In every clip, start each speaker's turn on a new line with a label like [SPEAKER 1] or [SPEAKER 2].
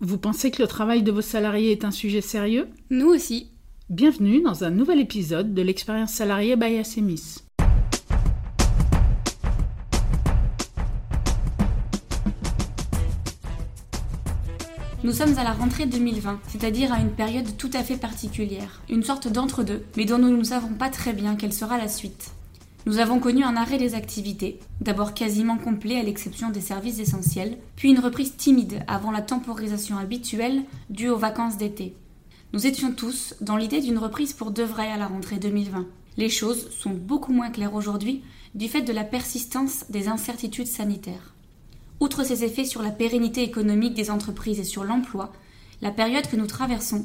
[SPEAKER 1] Vous pensez que le travail de vos salariés est un sujet sérieux
[SPEAKER 2] Nous aussi.
[SPEAKER 1] Bienvenue dans un nouvel épisode de l'expérience salariée by Assemis.
[SPEAKER 2] Nous sommes à la rentrée 2020, c'est-à-dire à une période tout à fait particulière, une sorte d'entre-deux, mais dont nous ne savons pas très bien quelle sera la suite. Nous avons connu un arrêt des activités, d'abord quasiment complet à l'exception des services essentiels, puis une reprise timide avant la temporisation habituelle due aux vacances d'été. Nous étions tous dans l'idée d'une reprise pour de vrai à la rentrée 2020. Les choses sont beaucoup moins claires aujourd'hui du fait de la persistance des incertitudes sanitaires. Outre ses effets sur la pérennité économique des entreprises et sur l'emploi, la période que nous traversons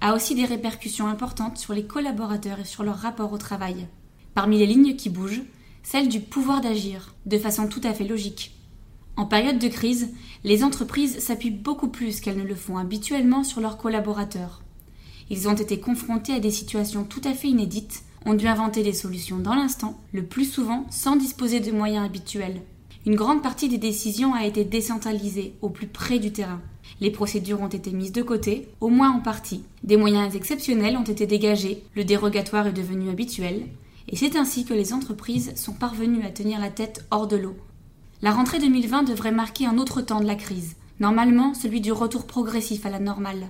[SPEAKER 2] a aussi des répercussions importantes sur les collaborateurs et sur leur rapport au travail. Parmi les lignes qui bougent, celle du pouvoir d'agir, de façon tout à fait logique. En période de crise, les entreprises s'appuient beaucoup plus qu'elles ne le font habituellement sur leurs collaborateurs. Ils ont été confrontés à des situations tout à fait inédites, ont dû inventer des solutions dans l'instant, le plus souvent sans disposer de moyens habituels. Une grande partie des décisions a été décentralisée, au plus près du terrain. Les procédures ont été mises de côté, au moins en partie. Des moyens exceptionnels ont été dégagés, le dérogatoire est devenu habituel, et c'est ainsi que les entreprises sont parvenues à tenir la tête hors de l'eau. La rentrée 2020 devrait marquer un autre temps de la crise, normalement celui du retour progressif à la normale.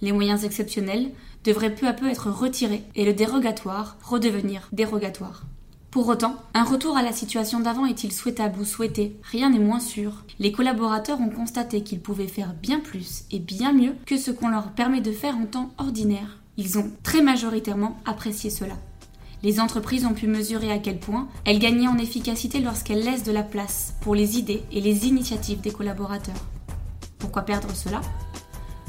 [SPEAKER 2] Les moyens exceptionnels devraient peu à peu être retirés et le dérogatoire redevenir dérogatoire. Pour autant, un retour à la situation d'avant est-il souhaitable ou souhaité? Rien n'est moins sûr. Les collaborateurs ont constaté qu'ils pouvaient faire bien plus et bien mieux que ce qu'on leur permet de faire en temps ordinaire. Ils ont très majoritairement apprécié cela. Les entreprises ont pu mesurer à quel point elles gagnaient en efficacité lorsqu'elles laissent de la place pour les idées et les initiatives des collaborateurs. Pourquoi perdre cela?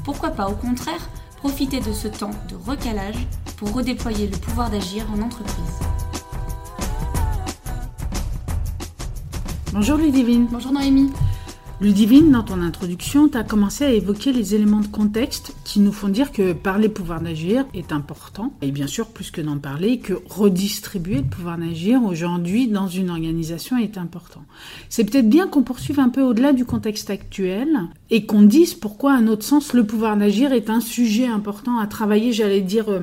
[SPEAKER 2] Pourquoi pas au contraire profiter de ce temps de recalage pour redéployer le pouvoir d'agir en entreprise?
[SPEAKER 1] Bonjour Ludivine.
[SPEAKER 2] Bonjour Noémie.
[SPEAKER 1] Ludivine, dans ton introduction, tu as commencé à évoquer les éléments de contexte qui nous font dire que parler pouvoir d'agir est important, et bien sûr plus que d'en parler, que redistribuer le pouvoir d'agir aujourd'hui dans une organisation est important. C'est peut-être bien qu'on poursuive un peu au-delà du contexte actuel et qu'on dise pourquoi, à notre sens, le pouvoir d'agir est un sujet important à travailler, j'allais dire, euh,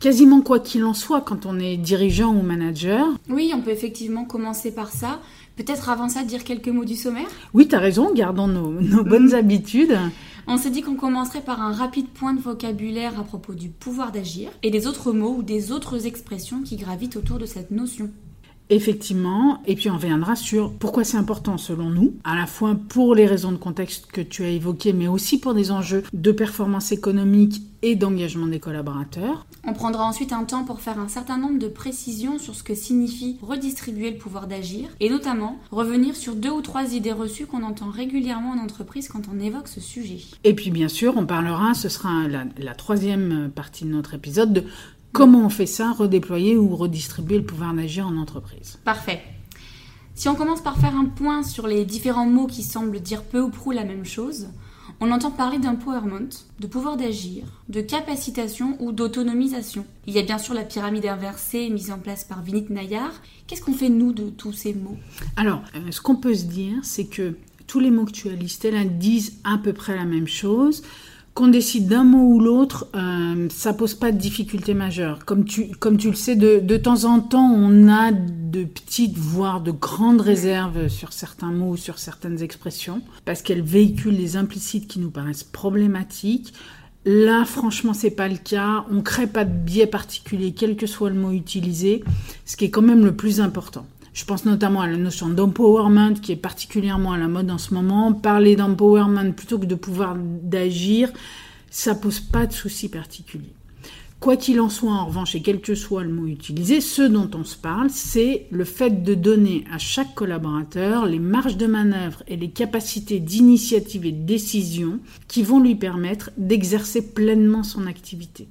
[SPEAKER 1] quasiment quoi qu'il en soit quand on est dirigeant ou manager.
[SPEAKER 2] Oui, on peut effectivement commencer par ça. Peut-être avant ça, dire quelques mots du sommaire
[SPEAKER 1] Oui, tu as raison, gardons nos, bonnes habitudes.
[SPEAKER 2] On s'est dit qu'on commencerait par un rapide point de vocabulaire à propos du pouvoir d'agir et des autres mots ou des autres expressions qui gravitent autour de cette notion.
[SPEAKER 1] Effectivement, et puis on reviendra sur pourquoi c'est important selon nous, à la fois pour les raisons de contexte que tu as évoquées, mais aussi pour des enjeux de performance économique et d'engagement des collaborateurs.
[SPEAKER 2] On prendra ensuite un temps pour faire un certain nombre de précisions sur ce que signifie redistribuer le pouvoir d'agir, et notamment revenir sur deux ou trois idées reçues qu'on entend régulièrement en entreprise quand on évoque ce sujet.
[SPEAKER 1] Et puis bien sûr, on parlera, ce sera la, la troisième partie de notre épisode, de Comment on fait ça, redéployer ou redistribuer le pouvoir d'agir en entreprise
[SPEAKER 2] Parfait. Si on commence par faire un point sur les différents mots qui semblent dire peu ou prou la même chose, on entend parler d'empowerment, de pouvoir d'agir, de capacitation ou d'autonomisation. Il y a bien sûr la pyramide inversée mise en place par Vinit Nayar. Qu'est-ce qu'on fait nous de tous ces mots?
[SPEAKER 1] Alors, euh, ce qu'on peut se dire, c'est que tous les mots que tu as listés là disent à peu près la même chose qu'on décide d'un mot ou l'autre, euh, ça pose pas de difficulté majeure. Comme tu, comme tu le sais, de, de, temps en temps, on a de petites, voire de grandes réserves sur certains mots ou sur certaines expressions, parce qu'elles véhiculent les implicites qui nous paraissent problématiques. Là, franchement, c'est pas le cas. On crée pas de biais particulier, quel que soit le mot utilisé, ce qui est quand même le plus important. Je pense notamment à la notion d'empowerment qui est particulièrement à la mode en ce moment. Parler d'empowerment plutôt que de pouvoir d'agir, ça pose pas de souci particulier. Quoi qu'il en soit, en revanche, et quel que soit le mot utilisé, ce dont on se parle, c'est le fait de donner à chaque collaborateur les marges de manœuvre et les capacités d'initiative et de décision qui vont lui permettre d'exercer pleinement son activité.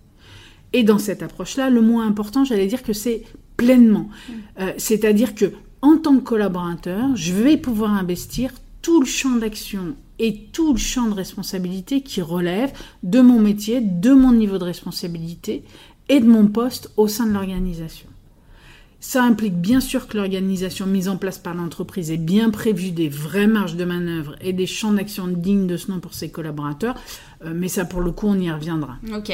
[SPEAKER 1] Et dans cette approche-là, le mot important, j'allais dire que c'est pleinement. Euh, c'est-à-dire que en tant que collaborateur, je vais pouvoir investir tout le champ d'action et tout le champ de responsabilité qui relève de mon métier, de mon niveau de responsabilité et de mon poste au sein de l'organisation. Ça implique bien sûr que l'organisation mise en place par l'entreprise ait bien prévu des vraies marges de manœuvre et des champs d'action dignes de ce nom pour ses collaborateurs, euh, mais ça pour le coup on y reviendra.
[SPEAKER 2] Ok.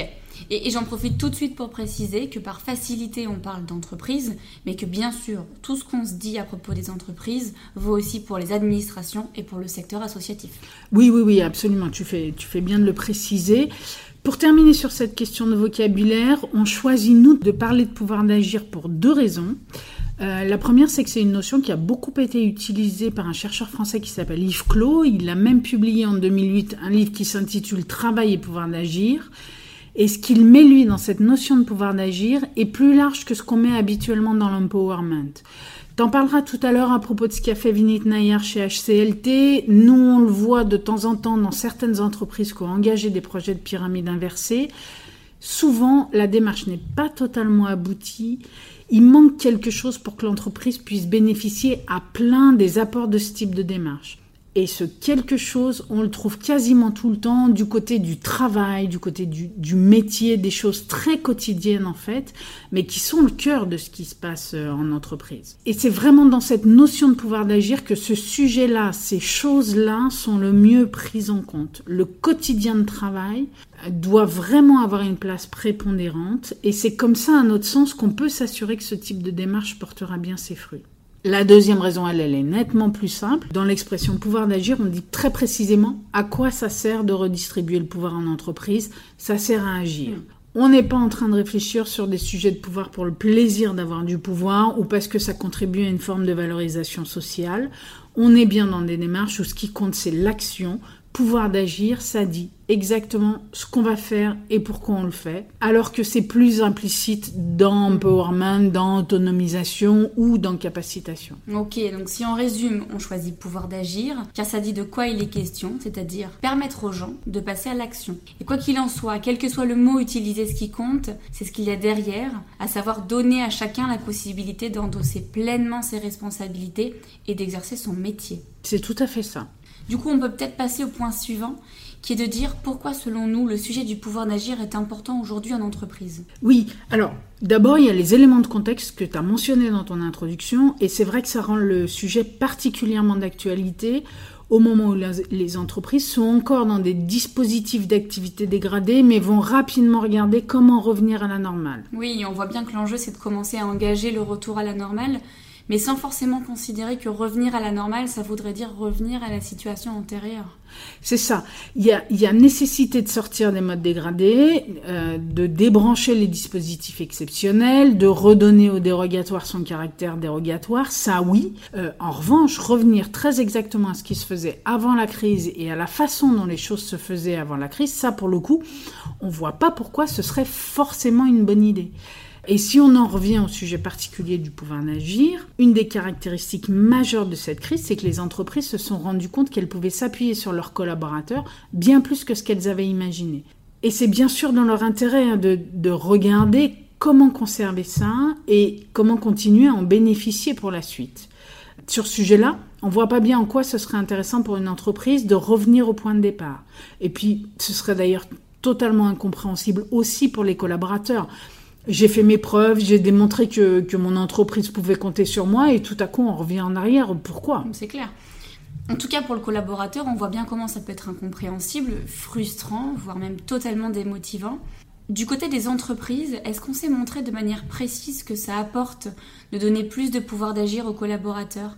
[SPEAKER 2] Et, j'en profite tout de suite pour préciser que par facilité on parle d'entreprise, mais que bien sûr tout ce qu'on se dit à propos des entreprises vaut aussi pour les administrations et pour le secteur associatif.
[SPEAKER 1] Oui, oui, oui, absolument, tu fais, tu fais bien de le préciser. Pour terminer sur cette question de vocabulaire, on choisit, nous, de parler de pouvoir d'agir pour deux raisons. Euh, la première, c'est que c'est une notion qui a beaucoup été utilisée par un chercheur français qui s'appelle Yves Clos. Il a même publié en 2008 un livre qui s'intitule Travail et pouvoir d'agir. Et ce qu'il met, lui, dans cette notion de pouvoir d'agir est plus large que ce qu'on met habituellement dans l'empowerment. T'en parleras tout à l'heure à propos de ce qu'a fait Vinit Nayar chez HCLT. Nous, on le voit de temps en temps dans certaines entreprises qui ont engagé des projets de pyramide inversée. Souvent, la démarche n'est pas totalement aboutie. Il manque quelque chose pour que l'entreprise puisse bénéficier à plein des apports de ce type de démarche. Et ce quelque chose, on le trouve quasiment tout le temps du côté du travail, du côté du, métier, des choses très quotidiennes en fait, mais qui sont le cœur de ce qui se passe euh, en entreprise. Et c'est vraiment dans cette notion de pouvoir d'agir que ce sujet-là, ces choses-là sont le mieux prises en compte. Le quotidien de travail euh, doit vraiment avoir une place prépondérante et c'est comme ça, à notre sens, qu'on peut s'assurer que ce type de démarche portera bien ses fruits. La deuxième raison, elle, elle est nettement plus simple. Dans l'expression pouvoir d'agir, on dit très précisément à quoi ça sert de redistribuer le pouvoir en entreprise. Ça sert à agir. On n'est pas en train de réfléchir sur des sujets de pouvoir pour le plaisir d'avoir du pouvoir ou parce que ça contribue à une forme de valorisation sociale. On est bien dans des démarches où ce qui compte, c'est l'action, pouvoir d'agir, ça dit exactement ce qu'on va faire et pourquoi on le fait, alors que c'est plus implicite dans empowerment, dans autonomisation ou dans capacitation.
[SPEAKER 2] Ok, donc si on résume, on choisit pouvoir d'agir, car ça dit de quoi il est question, c'est-à-dire permettre aux gens de passer à l'action. Et quoi qu'il en soit, quel que soit le mot utilisé, ce qui compte, c'est ce qu'il y a derrière, à savoir donner à chacun la possibilité d'endosser pleinement ses responsabilités et d'exercer son métier.
[SPEAKER 1] C'est tout à fait ça.
[SPEAKER 2] Du coup, on peut peut-être passer au point suivant, qui est de dire pourquoi, selon nous, le sujet du pouvoir d'agir est important aujourd'hui en entreprise.
[SPEAKER 1] Oui, alors d'abord, il y a les éléments de contexte que tu as mentionnés dans ton introduction, et c'est vrai que ça rend le sujet particulièrement d'actualité au moment où les entreprises sont encore dans des dispositifs d'activité dégradés, mais vont rapidement regarder comment revenir à la normale.
[SPEAKER 2] Oui, on voit bien que l'enjeu, c'est de commencer à engager le retour à la normale, mais sans forcément considérer que revenir à la normale, ça voudrait dire revenir à la situation antérieure.
[SPEAKER 1] C'est ça. Il y, a, nécessité de sortir des modes dégradés, euh, de débrancher les dispositifs exceptionnels, de redonner au dérogatoire son caractère dérogatoire, ça oui. Euh, en revanche, revenir très exactement à ce qui se faisait avant la crise et à la façon dont les choses se faisaient avant la crise, ça pour le coup, on voit pas pourquoi ce serait forcément une bonne idée. Et si on en revient au sujet particulier du pouvoir d'agir, une des caractéristiques majeures de cette crise, c'est que les entreprises se sont rendues compte qu'elles pouvaient s'appuyer sur leurs collaborateurs bien plus que ce qu'elles avaient imaginé. Et c'est bien sûr dans leur intérêt hein, de, de regarder comment conserver ça et comment continuer à en bénéficier pour la suite. Sur ce sujet-là, on voit pas bien en quoi ce serait intéressant pour une entreprise de revenir au point de départ. Et puis, ce serait d'ailleurs totalement incompréhensible aussi pour les collaborateurs j'ai fait mes preuves, j'ai démontré que, mon entreprise pouvait compter sur moi et tout à coup on revient en arrière. Pourquoi?
[SPEAKER 2] C'est clair. En tout cas pour le collaborateur, on voit bien comment ça peut être incompréhensible, frustrant, voire même totalement démotivant. Du côté des entreprises, est-ce qu'on s'est montré de manière précise que ça apporte de donner plus de pouvoir d'agir aux collaborateurs?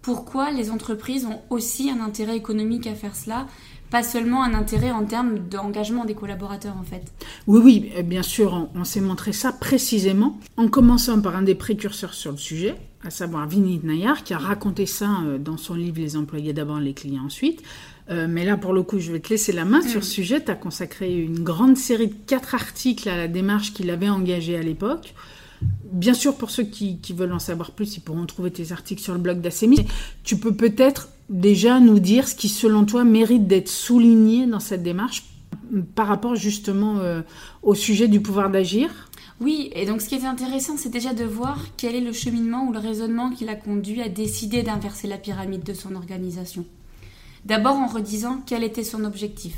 [SPEAKER 2] Pourquoi les entreprises ont aussi un intérêt économique à faire cela? Pas seulement un intérêt en termes d'engagement des collaborateurs en fait.
[SPEAKER 1] Oui, oui, bien sûr, on, s'est montré ça précisément en commençant par un des précurseurs sur le sujet, à savoir Vinit Nayar, qui a raconté ça euh, dans son livre Les employés d'abord, les clients ensuite. Euh, mais là, pour le coup, je vais te laisser la main sur ce mm. sujet. Tu as consacré une grande série de quatre articles à la démarche qu'il avait engagée à l'époque. Bien sûr, pour ceux qui, qui, veulent en savoir plus, ils pourront trouver tes articles sur le blog d'Assemi. Tu peux peut-être déjà nous dire ce qui, selon toi, mérite d'être souligné dans cette démarche par rapport justement euh, au sujet du pouvoir d'agir?
[SPEAKER 2] Oui, et donc ce qui est intéressant, c'est déjà de voir quel est le cheminement ou le raisonnement qui l'a conduit à décider d'inverser la pyramide de son organisation. D'abord en redisant quel était son objectif.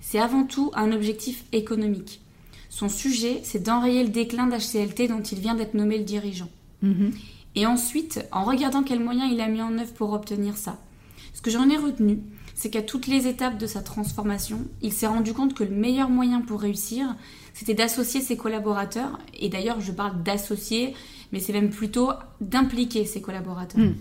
[SPEAKER 2] C'est avant tout un objectif économique. Son sujet, c'est d'enrayer le déclin d'HCLT dont il vient d'être nommé le dirigeant. Mhm. Et ensuite, en regardant quels moyens il a mis en œuvre pour obtenir ça. Ce que j'en ai retenu, c'est qu'à toutes les étapes de sa transformation, il s'est rendu compte que le meilleur moyen pour réussir, c'était d'associer ses collaborateurs. Et d'ailleurs, je parle d'associer, mais c'est même plutôt d'impliquer ses collaborateurs. Hmm.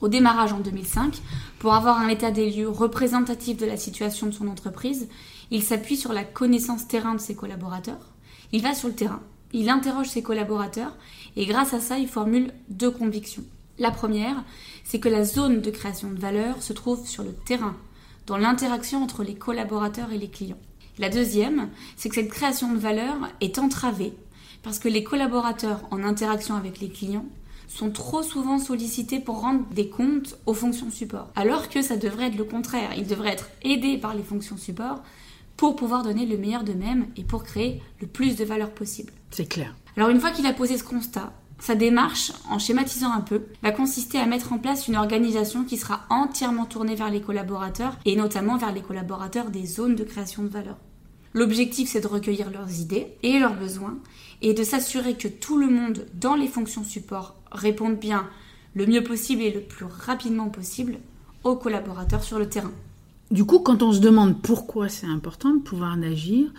[SPEAKER 2] Au démarrage en 2005, pour avoir un état des lieux représentatif de la situation de son entreprise, il s'appuie sur la connaissance terrain de ses collaborateurs. Il va sur le terrain, il interroge ses collaborateurs et grâce à ça, il formule deux convictions. La première, c'est que la zone de création de valeur se trouve sur le terrain, dans l'interaction entre les collaborateurs et les clients. La deuxième, c'est que cette création de valeur est entravée parce que les collaborateurs en interaction avec les clients sont trop souvent sollicités pour rendre des comptes aux fonctions support. Alors que ça devrait être le contraire. Ils devraient être aidés par les fonctions support pour pouvoir donner le meilleur d'eux-mêmes et pour créer le plus de valeur possible.
[SPEAKER 1] C'est clair.
[SPEAKER 2] Alors une fois qu'il a posé ce constat, sa démarche, en schématisant un peu, va consister à mettre en place une organisation qui sera entièrement tournée vers les collaborateurs et notamment vers les collaborateurs des zones de création de valeur. L'objectif, c'est de recueillir leurs idées et leurs besoins et de s'assurer que tout le monde dans les fonctions support réponde bien le mieux possible et le plus rapidement possible aux collaborateurs sur le terrain.
[SPEAKER 1] Du coup, quand on se demande pourquoi c'est important de pouvoir agir,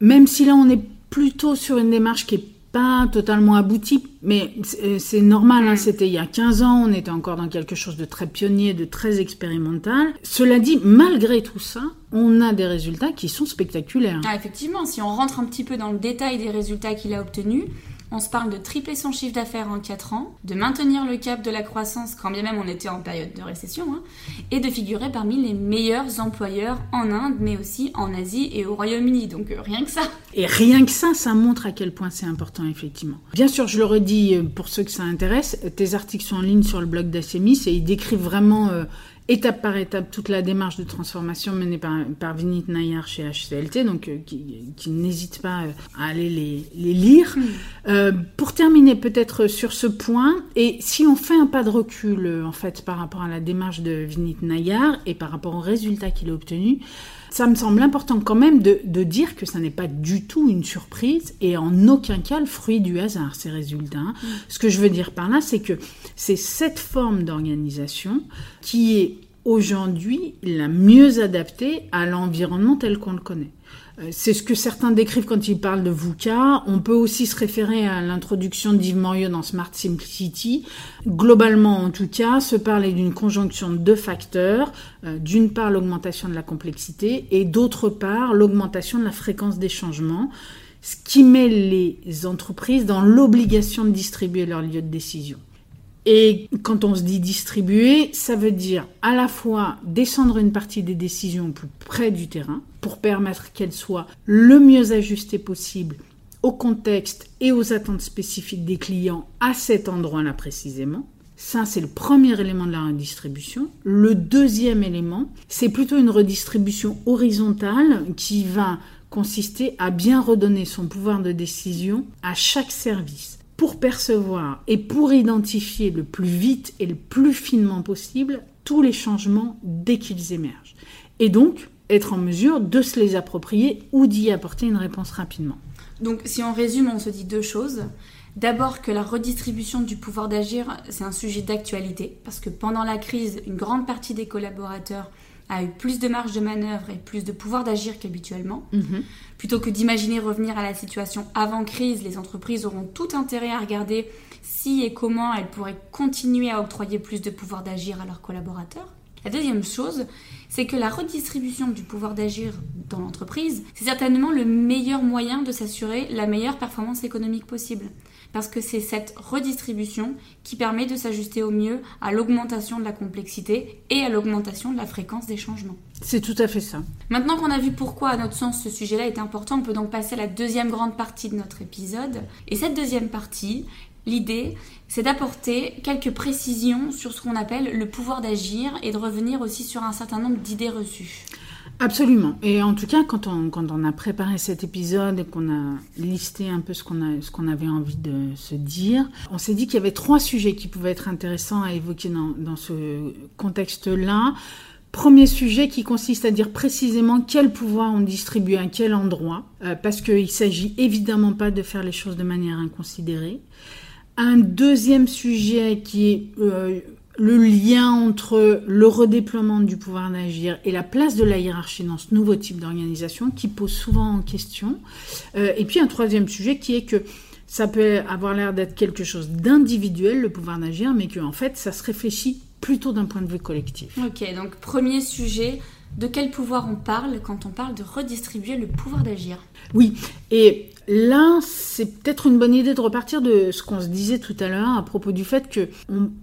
[SPEAKER 1] même si là on est plutôt sur une démarche qui est pas totalement abouti, mais c'est normal, hein, mm. c'était il y a 15 ans, on était encore dans quelque chose de très pionnier, de très expérimental. Cela dit, malgré tout ça, on a des résultats qui sont spectaculaires.
[SPEAKER 2] Ah, effectivement, si on rentre un petit peu dans le détail des résultats qu'il a obtenus, on se parle de tripler son chiffre d'affaires en 4 ans, de maintenir le cap de la croissance quand bien même on était en période de récession, hein, et de figurer parmi les meilleurs employeurs en Inde, mais aussi en Asie et au Royaume-Uni. Donc euh, rien que ça.
[SPEAKER 1] Et rien que ça, ça montre à quel point c'est important, effectivement. Bien sûr, je le redis euh, pour ceux que ça intéresse, tes articles sont en ligne sur le blog d'Acemis et ils décrivent vraiment... Euh, étape par étape toute la démarche de transformation menée par, par Vinit Nayar chez HCLT, donc euh, qui, qui n'hésite pas euh, à aller les, les lire. Hmm. Euh, pour terminer peut-être sur ce point, et si on fait un pas de recul en fait par rapport à la démarche de Vinit Nayar et par rapport aux résultats qu'il a obtenus, ça me semble important quand même de, de dire que ça n'est pas du tout une surprise et en aucun cas le fruit du hasard, ces résultats. Hmm. Ce que je veux dire par là, c'est que c'est cette forme d'organisation qui est aujourd'hui la mieux adaptée à l'environnement tel qu'on le connaît. Euh, c'est ce que certains décrivent quand ils parlent de VUCA. On peut aussi se référer à l'introduction d'Yves Morieux dans Smart Simplicity. Globalement, en tout cas, se parler d'une conjonction de deux facteurs. Euh, d'une part, l'augmentation de la complexité et d'autre part, l'augmentation de la fréquence des changements, ce qui met les entreprises dans l'obligation de distribuer leur lieu de décision. Et quand on se dit distribuer, ça veut dire à la fois descendre une partie des décisions plus près du terrain pour permettre qu'elles soient le mieux ajustées possible au contexte et aux attentes spécifiques des clients à cet endroit-là précisément. Ça, c'est le premier élément de la redistribution. Le deuxième élément, c'est plutôt une redistribution horizontale qui va consister à bien redonner son pouvoir de décision à chaque service pour percevoir et pour identifier le plus vite et le plus finement possible tous les changements dès qu'ils émergent. Et donc, être en mesure de se les approprier ou d'y apporter une réponse rapidement.
[SPEAKER 2] Donc, si on résume, on se dit deux choses. D'abord que la redistribution du pouvoir d'agir, c'est un sujet d'actualité, parce que pendant la crise, une grande partie des collaborateurs a eu plus de marge de manœuvre et plus de pouvoir d'agir qu'habituellement. Mhm. Plutôt que d'imaginer revenir à la situation avant crise, les entreprises auront tout intérêt à regarder si et comment elles pourraient continuer à octroyer plus de pouvoir d'agir à leurs collaborateurs. La deuxième chose, c'est que la redistribution du pouvoir d'agir dans l'entreprise, c'est certainement le meilleur moyen de s'assurer la meilleure performance économique possible parce que c'est cette redistribution qui permet de s'ajuster au mieux à l'augmentation de la complexité et à l'augmentation de la fréquence des changements.
[SPEAKER 1] C'est tout à fait ça.
[SPEAKER 2] Maintenant qu'on a vu pourquoi, à notre sens, ce sujet-là est important, on peut donc passer à la deuxième grande partie de notre épisode. Et cette deuxième partie, L'idée, c'est d'apporter quelques précisions sur ce qu'on appelle le pouvoir d'agir et de revenir aussi sur un certain nombre d'idées reçues.
[SPEAKER 1] Absolument. Et en tout cas, quand on, a préparé cet épisode et qu'on a listé un peu ce qu'on avait envie de se dire, on s'est dit qu'il y avait trois sujets qui pouvaient être intéressants à évoquer dans, dans ce contexte-là. Premier sujet qui consiste à dire précisément quel pouvoir on distribue à quel endroit, euh, parce qu'il ne s'agit évidemment pas de faire les choses de manière inconsidérée. Un deuxième sujet qui est euh, le lien entre le redéploiement du pouvoir d'agir et la place de la hiérarchie dans ce nouveau type d'organisation qui pose souvent en question. Euh, et puis un troisième sujet qui est que ça peut avoir l'air d'être quelque chose d'individuel, le pouvoir d'agir, mais que en fait ça se réfléchit plutôt d'un point de vue collectif.
[SPEAKER 2] Ok, donc premier sujet, de quel pouvoir on parle quand on parle de redistribuer le pouvoir d'agir?
[SPEAKER 1] Oui, et là, c'est peut-être une bonne idée de repartir de ce qu'on se disait tout à l'heure à propos du fait que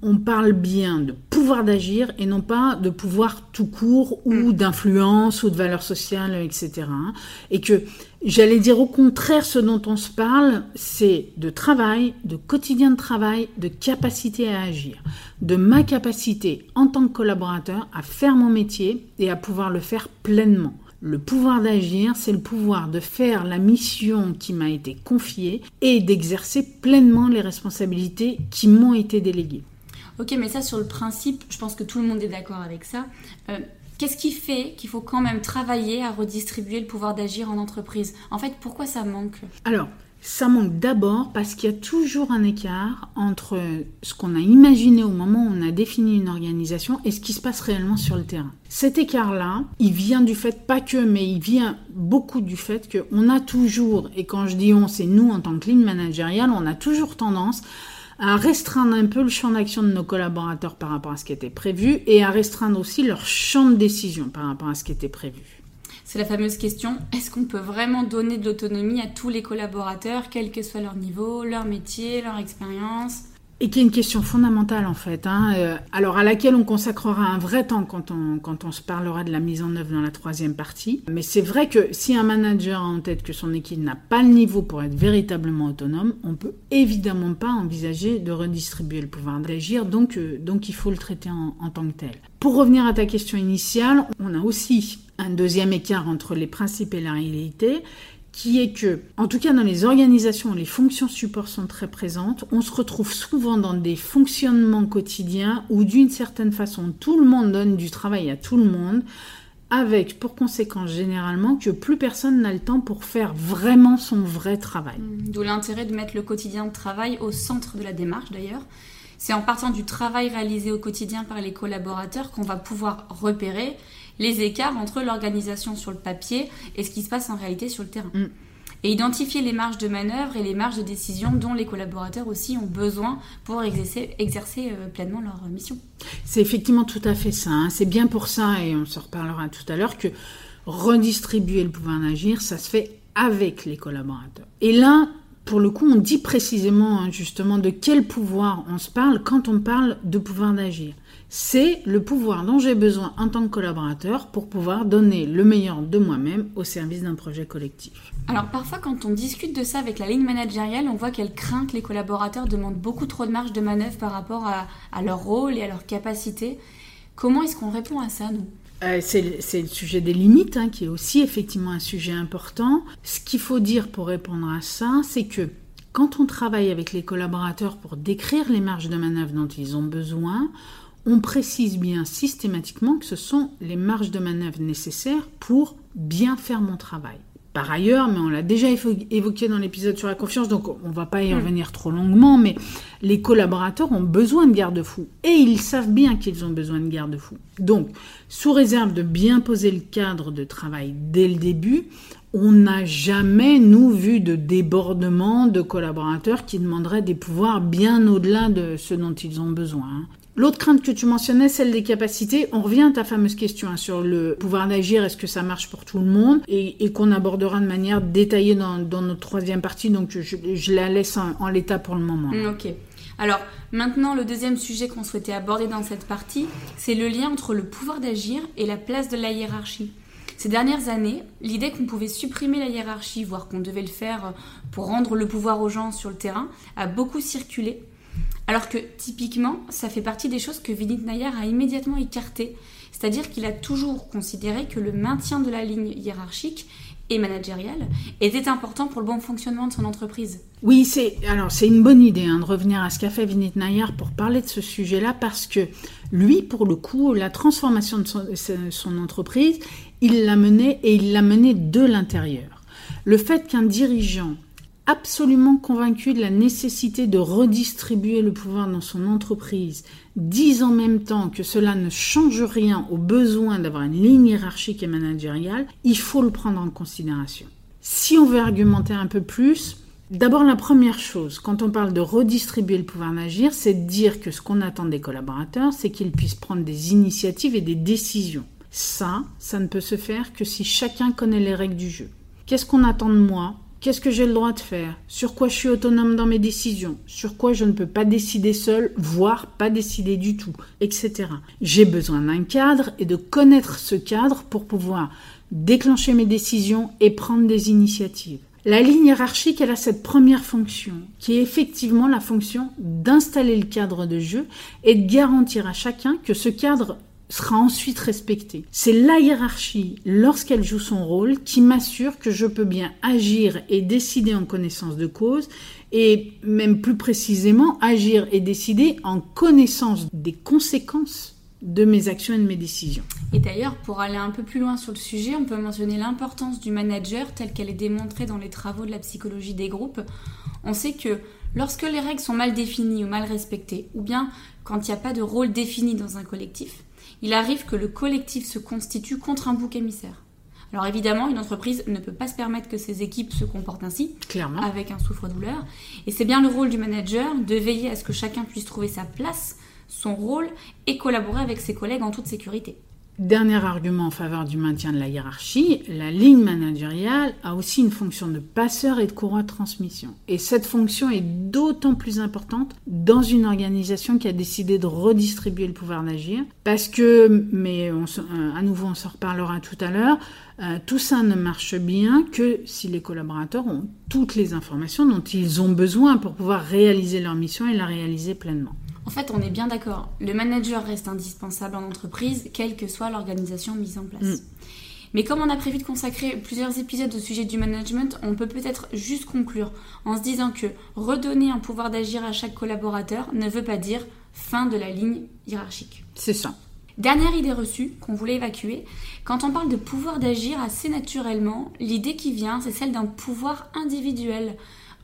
[SPEAKER 1] on, parle bien de pouvoir d'agir et non pas de pouvoir tout court ou mm. d'influence ou de valeur sociale, etc. Et que J'allais dire au contraire, ce dont on se parle, c'est de travail, de quotidien de travail, de capacité à agir, de ma capacité en tant que collaborateur à faire mon métier et à pouvoir le faire pleinement. Le pouvoir d'agir, c'est le pouvoir de faire la mission qui m'a été confiée et d'exercer pleinement les responsabilités qui m'ont été déléguées.
[SPEAKER 2] Ok, mais ça sur le principe, je pense que tout le monde est d'accord avec ça. Euh, Qu'est-ce qui fait qu'il faut quand même travailler à redistribuer le pouvoir d'agir en entreprise? En fait, pourquoi ça manque?
[SPEAKER 1] Alors, ça manque d'abord parce qu'il y a toujours un écart entre ce qu'on a imaginé au moment où on a défini une organisation et ce qui se passe réellement sur le terrain. Cet écart-là, il vient du fait, pas que, mais il vient beaucoup du fait qu'on a toujours, et quand je dis on, c'est nous en tant que ligne managériale, on a toujours tendance à restreindre un peu le champ d'action de nos collaborateurs par rapport à ce qui était prévu et à restreindre aussi leur champ de décision par rapport à ce qui était prévu.
[SPEAKER 2] C'est la fameuse question, est-ce qu'on peut vraiment donner de l'autonomie à tous les collaborateurs, quel que soit leur niveau, leur métier, leur expérience?
[SPEAKER 1] Et qui est une question fondamentale en fait, hein, euh, alors à laquelle on consacrera un vrai temps quand on, se parlera de la mise en œuvre dans la troisième partie. Mais c'est vrai que si un manager a en tête que son équipe n'a pas le niveau pour être véritablement autonome, on peut évidemment pas envisager de redistribuer le pouvoir d'agir, donc, euh, donc il faut le traiter en tant que tel. Pour revenir à ta question initiale, on a aussi un deuxième écart entre les principes et la réalité, qui est que, en tout cas dans les organisations les fonctions support sont très présentes, on se retrouve souvent dans des fonctionnements quotidiens où d'une certaine façon tout le monde donne du travail à tout le monde, avec pour conséquence généralement que plus personne n'a le temps pour faire vraiment son vrai travail.
[SPEAKER 2] D'où l'intérêt de mettre le quotidien de travail au centre de la démarche d'ailleurs. C'est en partant du travail réalisé au quotidien par les collaborateurs qu'on va pouvoir repérer les écarts entre l'organisation sur le papier et ce qui se passe en réalité sur le terrain. Mm. Et identifier les marges de manœuvre et les marges de décision dont les collaborateurs aussi ont besoin pour exercer, exercer euh, pleinement leur mission.
[SPEAKER 1] C'est effectivement tout à fait ça. Hein. C'est bien pour ça, et on se reparlera tout à l'heure, que redistribuer le pouvoir d'agir, ça se fait avec les collaborateurs. Et là, pour le coup, on dit précisément hein, justement de quel pouvoir on se parle quand on parle de pouvoir d'agir. C'est le pouvoir dont j'ai besoin en tant que collaborateur pour pouvoir donner le meilleur de moi-même au service d'un projet collectif.
[SPEAKER 2] Alors parfois quand on discute de ça avec la ligne managériale, on voit qu'elle craint que les collaborateurs demandent beaucoup trop de marge de manœuvre par rapport à, à leur rôle et à leur capacité. Comment est-ce qu'on répond à ça, nous?
[SPEAKER 1] Euh, c'est le sujet des limites, hein, qui est aussi effectivement un sujet important. Ce qu'il faut dire pour répondre à ça, c'est que quand on travaille avec les collaborateurs pour décrire les marges de manœuvre dont ils ont besoin, on précise bien systématiquement que ce sont les marges de manœuvre nécessaires pour bien faire mon travail par ailleurs, mais on l'a déjà évoqué dans l'épisode sur la confiance, donc on ne va pas y hmm. revenir trop longuement, mais les collaborateurs ont besoin de garde-fous et ils savent bien qu'ils ont besoin de garde-fous. Donc, sous réserve de bien poser le cadre de travail dès le début, on n'a jamais, nous, vu de débordement de collaborateurs qui demanderaient des pouvoirs bien au-delà de ce dont ils ont besoin. L'autre crainte que tu mentionnais, celle des capacités, on revient à ta fameuse question hein, sur le pouvoir d'agir, est-ce que ça marche pour tout le monde, et, qu'on abordera de manière détaillée dans, notre troisième partie, donc je, la laisse en, l'état pour le moment.
[SPEAKER 2] Mm, ok. Alors maintenant, le deuxième sujet qu'on souhaitait aborder dans cette partie, c'est le lien entre le pouvoir d'agir et la place de la hiérarchie. Ces dernières années, l'idée qu'on pouvait supprimer la hiérarchie, voire qu'on devait le faire pour rendre le pouvoir aux gens sur le terrain, a beaucoup circulé alors que typiquement, ça fait partie des choses que Vinit Nayar a immédiatement écartées. C'est-à-dire qu'il a toujours considéré que le maintien de la ligne hiérarchique et managériale était important pour le bon fonctionnement de son entreprise.
[SPEAKER 1] Oui, c'est alors c'est une bonne idée hein, de revenir à ce qu'a fait Vinit Nayar pour parler de ce sujet-là parce que lui, pour le coup, la transformation de son, son entreprise, il l'a menée et il l'a menée de l'intérieur. Le fait qu'un dirigeant absolument convaincu de la nécessité de redistribuer le pouvoir dans son entreprise, disent en même temps que cela ne change rien au besoin d'avoir une ligne hiérarchique et managériale, il faut le prendre en considération. Si on veut argumenter un peu plus, d'abord la première chose, quand on parle de redistribuer le pouvoir d'agir, c'est de dire que ce qu'on attend des collaborateurs, c'est qu'ils puissent prendre des initiatives et des décisions. Ça, ça ne peut se faire que si chacun connaît les règles du jeu. Qu'est-ce qu'on attend de moi? Qu'est-ce que j'ai le droit de faire? Sur quoi je suis autonome dans mes décisions? Sur quoi je ne peux pas décider seul, voire pas décider du tout, etc. J'ai besoin d'un cadre et de connaître ce cadre pour pouvoir déclencher mes décisions et prendre des initiatives. La ligne hiérarchique, elle a cette première fonction, qui est effectivement la fonction d'installer le cadre de jeu et de garantir à chacun que ce cadre sera ensuite respectée. C'est la hiérarchie, lorsqu'elle joue son rôle, qui m'assure que je peux bien agir et décider en connaissance de cause, et même plus précisément, agir et décider en connaissance des conséquences de mes actions et de mes décisions.
[SPEAKER 2] Et d'ailleurs, pour aller un peu plus loin sur le sujet, on peut mentionner l'importance du manager telle qu'elle est démontrée dans les travaux de la psychologie des groupes. On sait que lorsque les règles sont mal définies ou mal respectées, ou bien quand il n'y a pas de rôle défini dans un collectif, il arrive que le collectif se constitue contre un bouc émissaire. Alors évidemment, une entreprise ne peut pas se permettre que ses équipes se comportent ainsi,
[SPEAKER 1] Clairement.
[SPEAKER 2] avec un souffre-douleur. Et c'est bien le rôle du manager de veiller à ce que chacun puisse trouver sa place, son rôle et collaborer avec ses collègues en toute sécurité.
[SPEAKER 1] Dernier argument en faveur du maintien de la hiérarchie, la ligne managériale a aussi une fonction de passeur et de courroie de transmission. Et cette fonction est d'autant plus importante dans une organisation qui a décidé de redistribuer le pouvoir d'agir, parce que, mais euh, à nouveau on s'en reparlera tout à l'heure, euh, tout ça ne marche bien que si les collaborateurs ont toutes les informations dont ils ont besoin pour pouvoir réaliser leur mission et la réaliser pleinement.
[SPEAKER 2] En fait, on est bien d'accord. Le manager reste indispensable en entreprise, quelle que soit l'organisation mise en place. Mm. Mais comme on a prévu de consacrer plusieurs épisodes au sujet du management, on peut peut-être juste conclure en se disant que redonner un pouvoir d'agir à chaque collaborateur ne veut pas dire fin de la ligne hiérarchique.
[SPEAKER 1] C'est ça.
[SPEAKER 2] Dernière idée reçue qu'on voulait évacuer, quand on parle de pouvoir d'agir assez naturellement, l'idée qui vient, c'est celle d'un pouvoir individuel.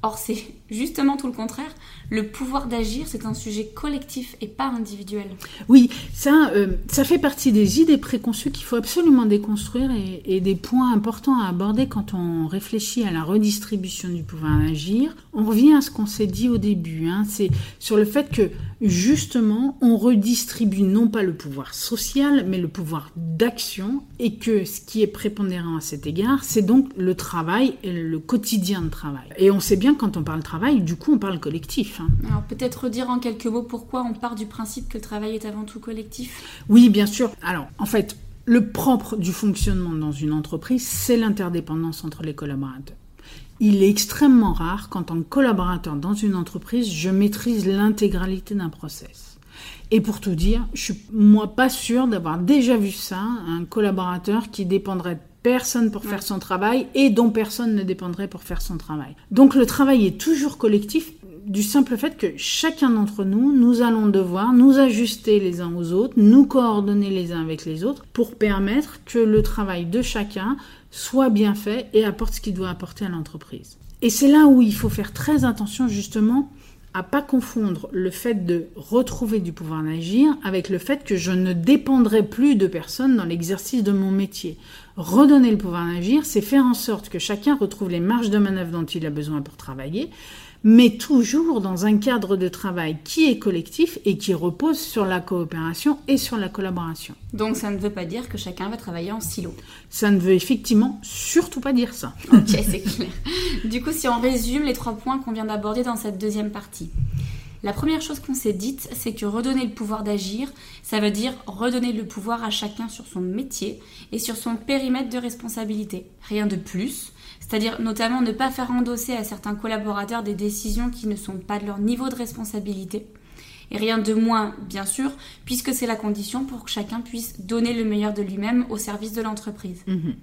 [SPEAKER 2] Or, c'est justement tout le contraire. Le pouvoir d'agir, c'est un sujet collectif et pas individuel.
[SPEAKER 1] Oui, ça, euh, ça fait partie des idées préconçues qu'il faut absolument déconstruire et, des points importants à aborder quand on réfléchit à la redistribution du pouvoir d'agir. On revient à ce qu'on s'est dit au début. Hein, c'est sur le fait que, justement, on redistribue non pas le pouvoir social, mais le pouvoir d'action et que ce qui est prépondérant à cet égard, c'est donc le travail et le quotidien de travail. Et on sait bien quand on parle travail, du coup on parle collectif. Hein.
[SPEAKER 2] Alors peut-être redire en quelques mots pourquoi on part du principe que le travail est avant tout collectif?
[SPEAKER 1] Oui, bien sûr. Alors en fait, le propre du fonctionnement dans une entreprise, c'est l'interdépendance entre les collaborateurs. Il est extrêmement rare qu'en tant que collaborateur dans une entreprise, je maîtrise l'intégralité d'un process. Et pour tout dire, je suis moi pas sûre d'avoir déjà vu ça, un collaborateur qui dépendrait personne pour faire son travail et dont personne ne dépendrait pour faire son travail. Donc le travail est toujours collectif du simple fait que chacun d'entre nous, nous allons devoir nous ajuster les uns aux autres, nous coordonner les uns avec les autres pour permettre que le travail de chacun soit bien fait et apporte ce qu'il doit apporter à l'entreprise. Et c'est là où il faut faire très attention justement à pas confondre le fait de retrouver du pouvoir d'agir avec le fait que je ne dépendrai plus de personne dans l'exercice de mon métier. Redonner le pouvoir d'agir, c'est faire en sorte que chacun retrouve les marges de manœuvre dont il a besoin pour travailler, mais toujours dans un cadre de travail qui est collectif et qui repose sur la coopération et sur la collaboration.
[SPEAKER 2] Donc ça ne veut pas dire que chacun va travailler en silo.
[SPEAKER 1] Ça ne veut effectivement surtout pas dire ça.
[SPEAKER 2] Ok, c'est clair. Du coup, si on résume les trois points qu'on vient d'aborder dans cette deuxième partie. La première chose qu'on s'est dite, c'est que redonner le pouvoir d'agir, ça veut dire redonner le pouvoir à chacun sur son métier et sur son périmètre de responsabilité. Rien de plus. C'est-à-dire notamment ne pas faire endosser à certains collaborateurs des décisions qui ne sont pas de leur niveau de responsabilité. Et rien de moins, bien sûr, puisque c'est la condition pour que chacun puisse donner le meilleur de lui-même au service de l'entreprise. Mhm.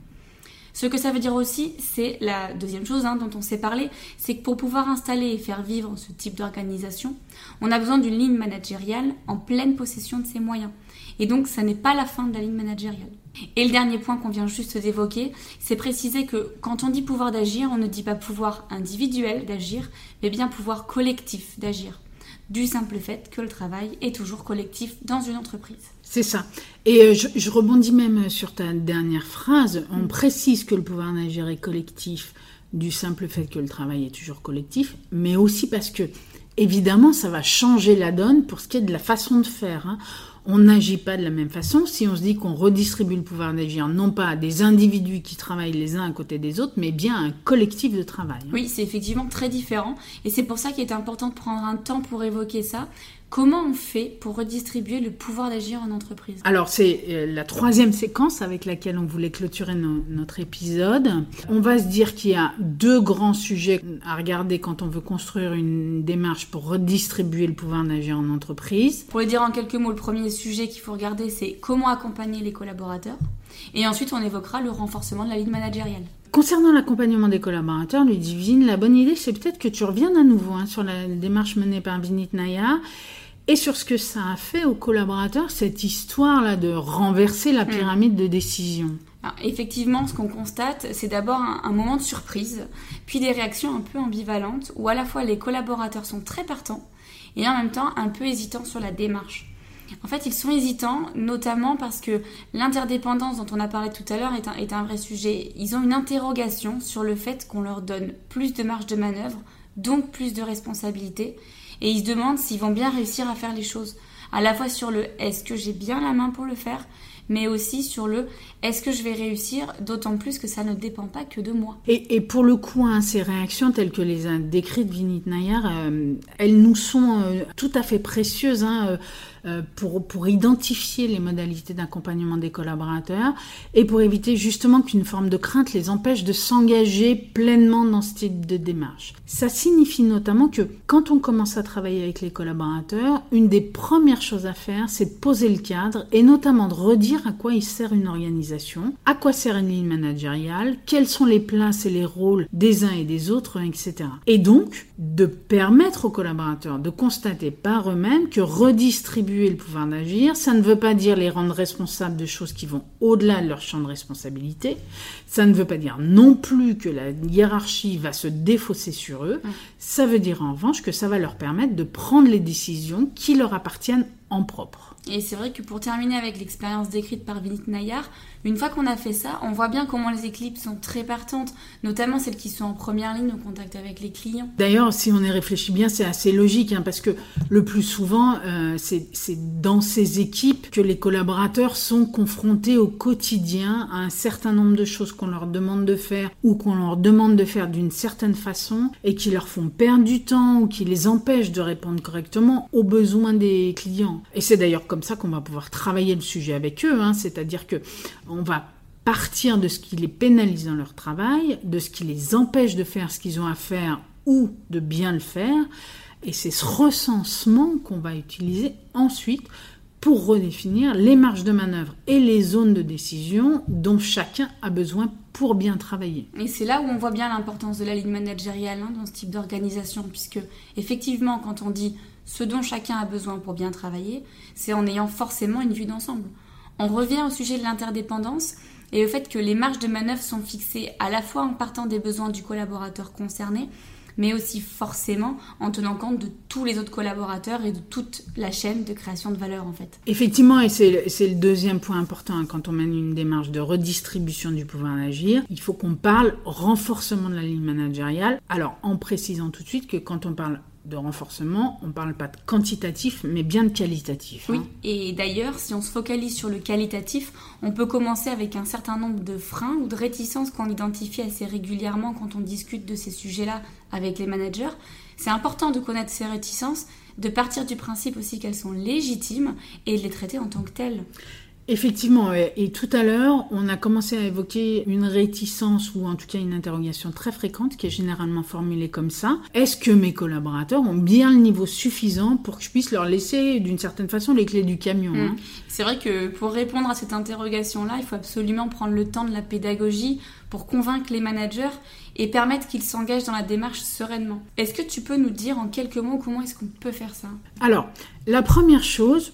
[SPEAKER 2] Ce que ça veut dire aussi, c'est la deuxième chose hein, dont on s'est parlé, c'est que pour pouvoir installer et faire vivre ce type d'organisation, on a besoin d'une ligne managériale en pleine possession de ses moyens. Et donc, ça n'est pas la fin de la ligne managériale. Et le dernier point qu'on vient juste d'évoquer, c'est préciser que quand on dit pouvoir d'agir, on ne dit pas pouvoir individuel d'agir, mais bien pouvoir collectif d'agir. Du simple fait que le travail est toujours collectif dans une entreprise.
[SPEAKER 1] C'est ça. Et euh, je, rebondis même sur ta dernière phrase. On précise que le pouvoir d'agir est collectif du simple fait que le travail est toujours collectif, mais aussi parce que, évidemment, ça va changer la donne pour ce qui est de la façon de faire. Hein on n'agit pas de la même façon si on se dit qu'on redistribue le pouvoir d'agir non pas à des individus qui travaillent les uns à côté des autres, mais bien à un collectif de travail.
[SPEAKER 2] Oui, c'est effectivement très différent et c'est pour ça qu'il est important de prendre un temps pour évoquer ça. Comment on fait pour redistribuer le pouvoir d'agir en entreprise?
[SPEAKER 1] Alors c'est euh, la troisième séquence avec laquelle on voulait clôturer notre épisode. On va se dire qu'il y a deux grands sujets à regarder quand on veut construire une démarche pour redistribuer le pouvoir d'agir en entreprise.
[SPEAKER 2] Pour le dire en quelques mots, le premier sujet qu'il faut regarder c'est comment accompagner les collaborateurs. Et ensuite on évoquera le renforcement de la ligne managériale.
[SPEAKER 1] Concernant l'accompagnement des collaborateurs, Ludivine, la bonne idée, c'est peut-être que tu reviennes à nouveau hein, sur la démarche menée par Vinit Naya et sur ce que ça a fait aux collaborateurs, cette histoire-là de renverser la mm. pyramide de décision.
[SPEAKER 2] effectivement, ce qu'on constate, c'est d'abord un, moment de surprise, puis des réactions un peu ambivalentes, où à la fois les collaborateurs sont très partants, et en même temps un peu hésitants sur la démarche. En fait, ils sont hésitants, notamment parce que l'interdépendance dont on a parlé tout à l'heure est un, vrai sujet. Ils ont une interrogation sur le fait qu'on leur donne plus de marge de manœuvre, donc plus de responsabilités, et ils se demandent s'ils vont bien réussir à faire les choses. À la fois sur le est-ce que j'ai bien la main pour le faire, mais aussi sur le est-ce que je vais réussir, d'autant plus que ça ne dépend pas que de moi.
[SPEAKER 1] Et, pour le coup, hein, ces réactions telles que les a décrites Vinit Nayar, euh, elles nous sont euh, tout à fait précieuses. Hein, euh, pour, pour identifier les modalités d'accompagnement des collaborateurs et pour éviter justement qu'une forme de crainte les empêche de s'engager pleinement dans ce type de démarche. Ça signifie notamment que quand on commence à travailler avec les collaborateurs, une des premières choses à faire, c'est de poser le cadre et notamment de redire à quoi il sert une organisation, à quoi sert une ligne managériale, quelles sont les places et les rôles des uns et des autres, etc. Et donc, de permettre aux collaborateurs de constater par eux-mêmes que redistribuer le pouvoir d'agir. Ça ne veut pas dire les rendre responsables de choses qui vont au-delà de leur champ de responsabilité. Ça ne veut pas dire non plus que la hiérarchie va se défausser sur eux. Ça veut dire en revanche que ça va leur permettre de prendre les décisions qui leur appartiennent en propre.
[SPEAKER 2] Et c'est vrai que pour terminer avec l'expérience décrite par Vinit Nayar, une fois qu'on a fait ça, on voit bien comment les équipes sont très partantes, notamment celles qui sont en première ligne au contact avec les clients.
[SPEAKER 1] D'ailleurs, si on y réfléchit bien, c'est assez logique, hein, parce que le plus souvent, euh, c'est dans ces équipes que les collaborateurs sont confrontés au quotidien à un certain nombre de choses qu'on leur demande de faire ou qu'on leur demande de faire d'une certaine façon et qui leur font perdre du temps ou qui les empêchent de répondre correctement aux besoins des clients. Et c'est d'ailleurs comme ça qu'on va pouvoir travailler le sujet avec eux, hein, c'est-à-dire que on va partir de ce qui les pénalise dans leur travail, de ce qui les empêche de faire ce qu'ils ont à faire ou de bien le faire. Et c'est ce recensement qu'on va utiliser ensuite pour redéfinir les marges de manœuvre et les zones de décision dont chacun a besoin pour bien travailler.
[SPEAKER 2] Et c'est là où on voit bien l'importance de la ligne managériale hein, dans ce type d'organisation, puisque effectivement, quand on dit ce dont chacun a besoin pour bien travailler, c'est en ayant forcément une vue d'ensemble. On revient au sujet de l'interdépendance et au fait que les marges de manœuvre sont fixées à la fois en partant des besoins du collaborateur concerné, mais aussi forcément en tenant compte de tous les autres collaborateurs et de toute la chaîne de création de valeur en fait.
[SPEAKER 1] Effectivement, et c'est le deuxième point important hein, quand on mène une démarche de redistribution du pouvoir d'agir, il faut qu'on parle renforcement de la ligne managériale. Alors en précisant tout de suite que quand on parle de renforcement, on ne parle pas de quantitatif, mais bien de qualitatif.
[SPEAKER 2] Oui, hein. et d'ailleurs, si on se focalise sur le qualitatif, on peut commencer avec un certain nombre de freins ou de réticences qu'on identifie assez régulièrement quand on discute de ces sujets-là avec les managers. C'est important de connaître ces réticences, de partir du principe aussi qu'elles sont légitimes et de les traiter en tant que telles.
[SPEAKER 1] Effectivement, et tout à l'heure, on a commencé à évoquer une réticence ou en tout cas une interrogation très fréquente qui est généralement formulée comme ça. Est-ce que mes collaborateurs ont bien le niveau suffisant pour que je puisse leur laisser d'une certaine façon les clés du camion
[SPEAKER 2] hein? Mmh. C'est vrai que pour répondre à cette interrogation-là, il faut absolument prendre le temps de la pédagogie pour convaincre les managers et permettre qu'ils s'engagent dans la démarche sereinement. Est-ce que tu peux nous dire en quelques mots comment est-ce qu'on peut faire ça?
[SPEAKER 1] Alors, la première chose,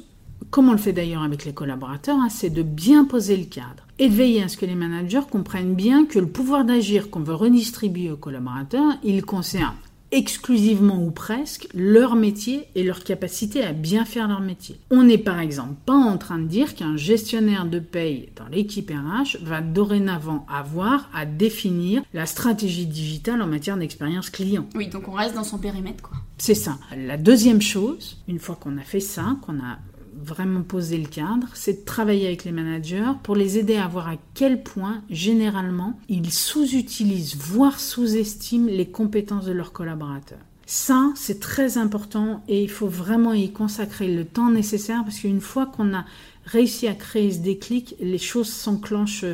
[SPEAKER 1] comme on le fait d'ailleurs avec les collaborateurs, hein, c'est de bien poser le cadre et de veiller à ce que les managers comprennent bien que le pouvoir d'agir qu'on veut redistribuer aux collaborateurs, il concerne exclusivement ou presque leur métier et leur capacité à bien faire leur métier. On n'est par exemple pas en train de dire qu'un gestionnaire de paye dans l'équipe RH va dorénavant avoir à définir la stratégie digitale en matière d'expérience client.
[SPEAKER 2] Oui, donc on reste dans son périmètre quoi.
[SPEAKER 1] C'est ça. La deuxième chose, une fois qu'on a fait ça, qu'on a vraiment poser le cadre, c'est de travailler avec les managers pour les aider à voir à quel point, généralement, ils sous-utilisent, voire sous-estiment les compétences de leurs collaborateurs. Ça, c'est très important et il faut vraiment y consacrer le temps nécessaire parce qu'une fois qu'on a réussi à créer ce déclic, les choses s'enclenchent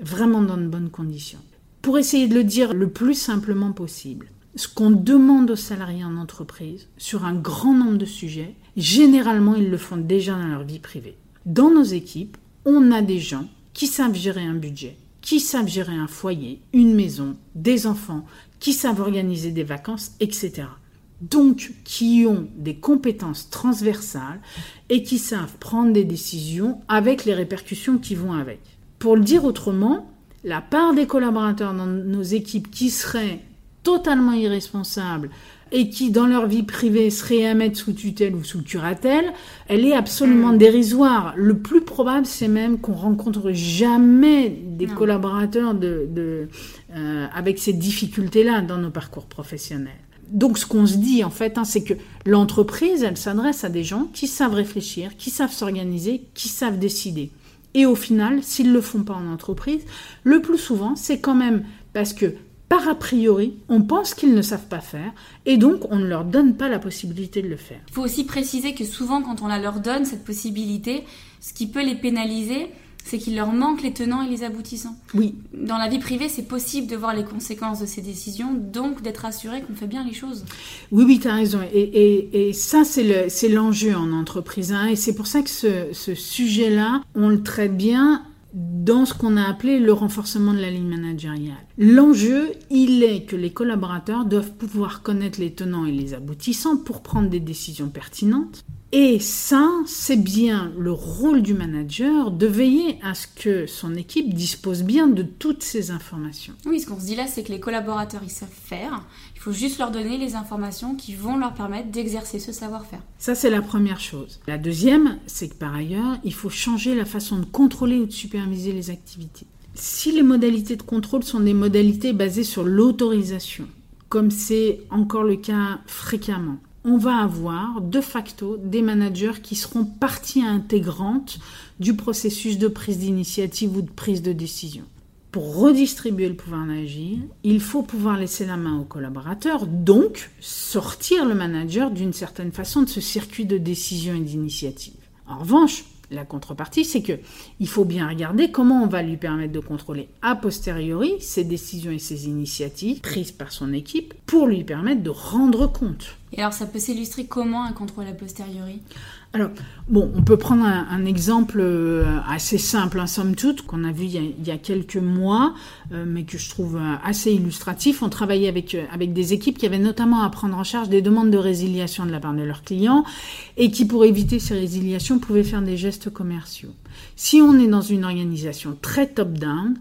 [SPEAKER 1] vraiment dans de bonnes conditions. Pour essayer de le dire le plus simplement possible, ce qu'on demande aux salariés en entreprise sur un grand nombre de sujets, généralement ils le font déjà dans leur vie privée. Dans nos équipes, on a des gens qui savent gérer un budget, qui savent gérer un foyer, une maison, des enfants, qui savent organiser des vacances, etc. Donc, qui ont des compétences transversales et qui savent prendre des décisions avec les répercussions qui vont avec. Pour le dire autrement, la part des collaborateurs dans nos équipes qui seraient totalement irresponsables et qui, dans leur vie privée, seraient à mettre sous tutelle ou sous curatelle, elle est absolument mm. dérisoire. Le plus probable, c'est même qu'on rencontre jamais des collaborateurs de, euh, avec ces difficultés-là dans nos parcours professionnels. Donc, ce qu'on se dit, en fait, hein, c'est que l'entreprise, elle s'adresse à des gens qui savent réfléchir, qui savent s'organiser, qui savent décider. Et au final, s'ils ne le font pas en entreprise, le plus souvent, c'est quand même parce que par a priori, on pense qu'ils ne savent pas faire et donc on ne leur donne pas la possibilité de le faire.
[SPEAKER 2] Il faut aussi préciser que souvent quand on la leur donne, cette possibilité, ce qui peut les pénaliser, c'est qu'il leur manque les tenants et les aboutissants.
[SPEAKER 1] Oui.
[SPEAKER 2] Dans la vie privée, c'est possible de voir les conséquences de ces décisions, donc d'être assuré qu'on fait bien les choses.
[SPEAKER 1] Oui, oui, tu as raison. Et, ça, c'est l'enjeu en entreprise. Hein. Et c'est pour ça que ce, ce sujet-là, on le traite bien dans ce qu'on a appelé le renforcement de la ligne managériale. L'enjeu, il est que les collaborateurs doivent pouvoir connaître les tenants et les aboutissants pour prendre des décisions pertinentes. Et ça, c'est bien le rôle du manager de veiller à ce que son équipe dispose bien de toutes ces informations.
[SPEAKER 2] Oui, ce qu'on se dit là, c'est que les collaborateurs, ils savent faire. Il faut juste leur donner les informations qui vont leur permettre d'exercer ce savoir-faire.
[SPEAKER 1] Ça, c'est la première chose. La deuxième, c'est que par ailleurs, il faut changer la façon de contrôler ou de superviser les activités. Si les modalités de contrôle sont des modalités basées sur l'autorisation, comme c'est encore le cas fréquemment, on va avoir de facto des managers qui seront partie intégrante du processus de prise d'initiative ou de prise de décision. Pour redistribuer le pouvoir d'agir, il faut pouvoir laisser la main aux collaborateurs, donc sortir le manager d'une certaine façon de ce circuit de décision et d'initiative. En revanche, la contrepartie, c'est que il faut bien regarder comment on va lui permettre de contrôler a posteriori ses décisions et ses initiatives prises par son équipe pour lui permettre de rendre compte.
[SPEAKER 2] Et alors, ça peut s'illustrer comment un contrôle a posteriori?
[SPEAKER 1] Alors, bon, on peut prendre un, exemple euh, assez simple, hein, somme toute, qu'on a vu il y a, quelques mois, euh, mais que je trouve euh, assez illustratif. On travaillait avec, avec des équipes qui avaient notamment à prendre en charge des demandes de résiliation de la part de leurs clients et qui, pour éviter ces résiliations, pouvaient faire des gestes commerciaux. Si on est dans une organisation très top-down,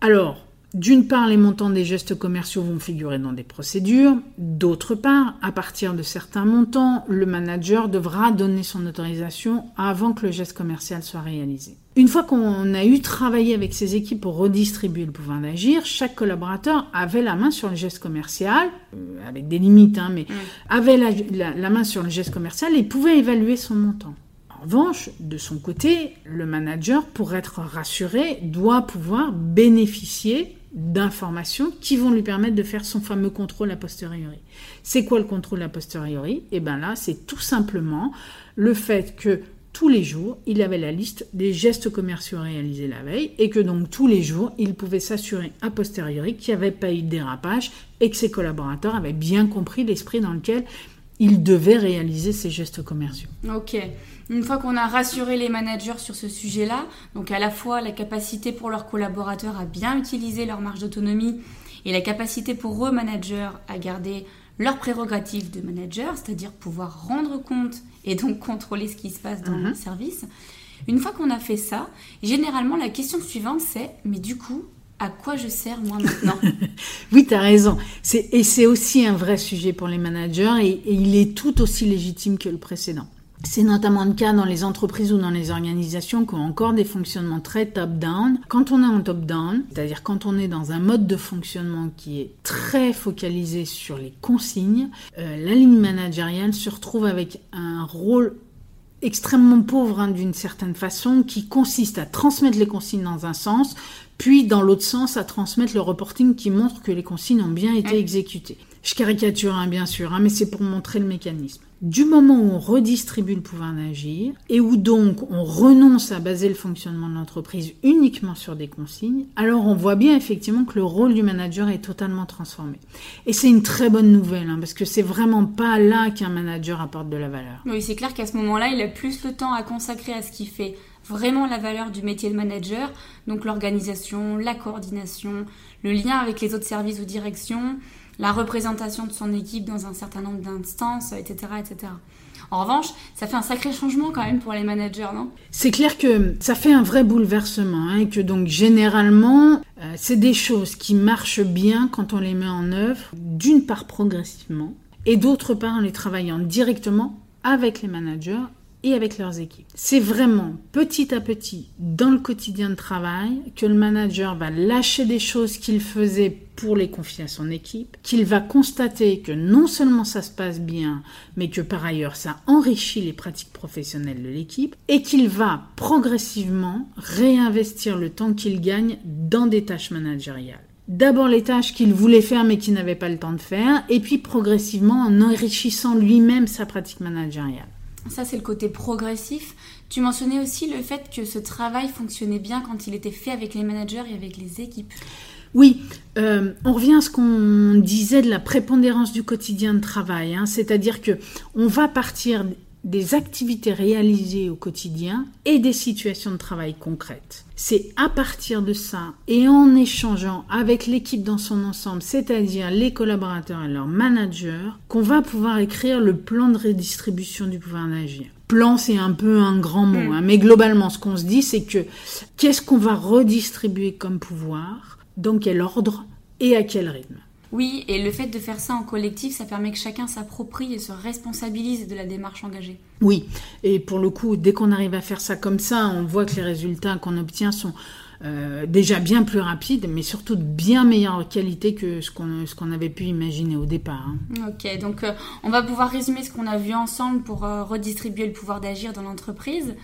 [SPEAKER 1] alors d'une part, les montants des gestes commerciaux vont figurer dans des procédures. D'autre part, à partir de certains montants, le manager devra donner son autorisation avant que le geste commercial soit réalisé. Une fois qu'on a eu travaillé avec ces équipes pour redistribuer le pouvoir d'agir, chaque collaborateur avait la main sur le geste commercial, euh, avec des limites, hein, mais avait la main sur le geste commercial et pouvait évaluer son montant. En revanche, de son côté, le manager, pour être rassuré, doit pouvoir bénéficier d'informations qui vont lui permettre de faire son fameux contrôle a posteriori. C'est quoi le contrôle a posteriori? Eh bien là, c'est tout simplement le fait que tous les jours, il avait la liste des gestes commerciaux réalisés la veille et que donc tous les jours, il pouvait s'assurer a posteriori qu'il n'y avait pas eu de dérapage et que ses collaborateurs avaient bien compris l'esprit dans lequel ils devaient réaliser ces gestes commerciaux.
[SPEAKER 2] Ok. Une fois qu'on a rassuré les managers sur ce sujet-là, donc à la fois la capacité pour leurs collaborateurs à bien utiliser leur marge d'autonomie et la capacité pour eux, managers, à garder leurs prérogatives de manager, c'est-à-dire pouvoir rendre compte et donc contrôler ce qui se passe dans
[SPEAKER 1] Mhm.
[SPEAKER 2] le service. Une fois qu'on a fait ça, généralement la question suivante c'est mais du coup, à quoi je sers moi maintenant?
[SPEAKER 1] Oui, tu as raison. C'est- Et c'est aussi un vrai sujet pour les managers et, et il est tout aussi légitime que le précédent. C'est notamment le cas dans les entreprises ou dans les organisations qui ont encore des fonctionnements très top-down. Quand on est en top-down, c'est-à-dire quand on est dans un mode de fonctionnement qui est très focalisé sur les consignes, euh, la ligne managériale se retrouve avec un rôle extrêmement pauvre hein, d'une certaine façon, qui consiste à transmettre les consignes dans un sens, puis dans l'autre sens à transmettre le reporting qui montre que les consignes ont bien été
[SPEAKER 2] Ouais.
[SPEAKER 1] exécutées. Je caricature hein, bien sûr, hein, mais c'est pour montrer le mécanisme. Du moment où on redistribue le pouvoir d'agir et où donc on renonce à baser le fonctionnement de l'entreprise uniquement sur des consignes, alors on voit bien effectivement que le rôle du manager est totalement transformé. Et c'est une très bonne nouvelle, hein, parce que c'est vraiment pas là qu'un manager apporte de la valeur.
[SPEAKER 2] Oui, c'est clair qu'à ce moment-là, il a plus le temps à consacrer à ce qui fait vraiment la valeur du métier de manager, donc l'organisation, la coordination, le lien avec les autres services ou directions, la représentation de son équipe dans un certain nombre d'instances, etc., etc. En revanche, ça fait un sacré changement quand même pour les managers, non?
[SPEAKER 1] C'est clair que ça fait un vrai bouleversement hein, et que donc généralement, euh, c'est des choses qui marchent bien quand on les met en œuvre, d'une part progressivement et d'autre part en les travaillant directement avec les managers et avec leurs équipes. C'est vraiment petit à petit dans le quotidien de travail que le manager va lâcher des choses qu'il faisait pour les confier à son équipe, qu'il va constater que non seulement ça se passe bien, mais que par ailleurs ça enrichit les pratiques professionnelles de l'équipe et qu'il va progressivement réinvestir le temps qu'il gagne dans des tâches managériales. D'abord les tâches qu'il voulait faire mais qu'il n'avait pas le temps de faire, et puis progressivement en enrichissant lui-même sa pratique managériale.
[SPEAKER 2] Ça, c'est le côté progressif. Tu mentionnais aussi le fait que ce travail fonctionnait bien quand il était fait avec les managers et avec les équipes.
[SPEAKER 1] Oui, euh, on revient à ce qu'on disait de la prépondérance du quotidien de travail, hein, c'est-à-dire que on va partir des activités réalisées au quotidien et des situations de travail concrètes. C'est à partir de ça et en échangeant avec l'équipe dans son ensemble, c'est-à-dire les collaborateurs et leurs managers, qu'on va pouvoir écrire le plan de redistribution du pouvoir d'agir. Plan, c'est un peu un grand mot,
[SPEAKER 2] Mm.
[SPEAKER 1] hein, mais globalement, ce qu'on se dit, c'est que qu'est-ce qu'on va redistribuer comme pouvoir, dans quel ordre et à quel rythme.
[SPEAKER 2] Oui, et le fait de faire ça en collectif, ça permet que chacun s'approprie et se responsabilise de la démarche engagée.
[SPEAKER 1] Oui, et pour le coup, dès qu'on arrive à faire ça comme ça, on voit que les résultats qu'on obtient sont euh, déjà bien plus rapides, mais surtout de bien meilleure qualité que ce qu'on avait pu imaginer au départ. hein.
[SPEAKER 2] Ok, donc euh, on va pouvoir résumer ce qu'on a vu ensemble pour euh, redistribuer le pouvoir d'agir dans l'entreprise.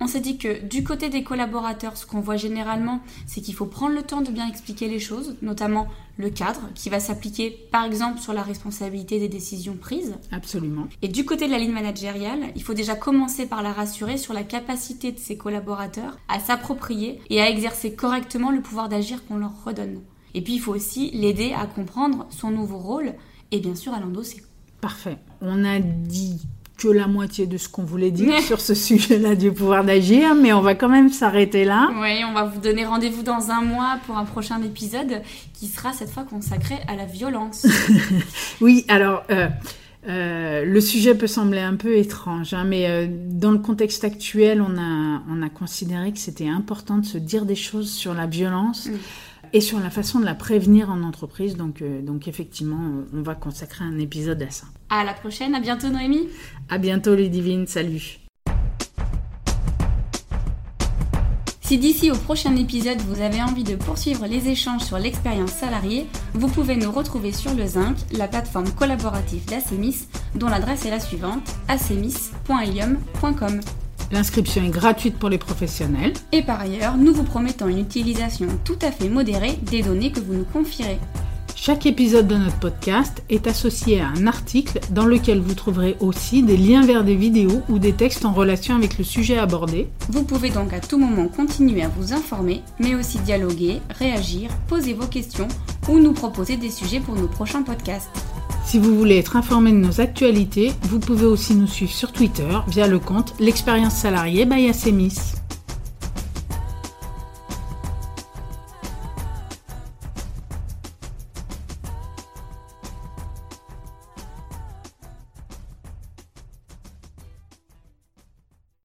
[SPEAKER 2] On s'est dit que du côté des collaborateurs, ce qu'on voit généralement, c'est qu'il faut prendre le temps de bien expliquer les choses, notamment le cadre qui va s'appliquer par exemple sur la responsabilité des décisions prises.
[SPEAKER 1] Absolument.
[SPEAKER 2] Et du côté de la ligne managériale, il faut déjà commencer par la rassurer sur la capacité de ses collaborateurs à s'approprier et à exercer correctement le pouvoir d'agir qu'on leur redonne. Et puis il faut aussi l'aider à comprendre son nouveau rôle et bien sûr à l'endosser.
[SPEAKER 1] Parfait. On a dit que la moitié de ce qu'on voulait dire sur ce sujet-là du pouvoir d'agir, mais on va quand même s'arrêter là.
[SPEAKER 2] Oui, on va vous donner rendez-vous dans un mois pour un prochain épisode qui sera cette fois consacré à la violence.
[SPEAKER 1] Oui, alors euh, euh, le sujet peut sembler un peu étrange, hein, mais euh, dans le contexte actuel, on a, on a considéré que c'était important de se dire des choses sur la violence. Et sur la façon de la prévenir en entreprise, donc, euh, donc effectivement, on va consacrer un épisode à ça.
[SPEAKER 2] À la prochaine, à bientôt Noémie.
[SPEAKER 1] À bientôt les divines, salut.
[SPEAKER 2] Si d'ici au prochain épisode vous avez envie de poursuivre les échanges sur l'expérience salariée, vous pouvez nous retrouver sur le Zinc, la plateforme collaborative d'Acemis, dont l'adresse est la suivante acemis.ilium.com.
[SPEAKER 1] L'inscription est gratuite pour les professionnels.
[SPEAKER 2] Et par ailleurs, nous vous promettons une utilisation tout à fait modérée des données que vous nous confierez.
[SPEAKER 1] Chaque épisode de notre podcast est associé à un article dans lequel vous trouverez aussi des liens vers des vidéos ou des textes en relation avec le sujet abordé.
[SPEAKER 2] Vous pouvez donc à tout moment continuer à vous informer, mais aussi dialoguer, réagir, poser vos questions ou nous proposer des sujets pour nos prochains podcasts.
[SPEAKER 1] Si vous voulez être informé de nos actualités, vous pouvez aussi nous suivre sur Twitter via le compte L'expérience salariée by Acemis.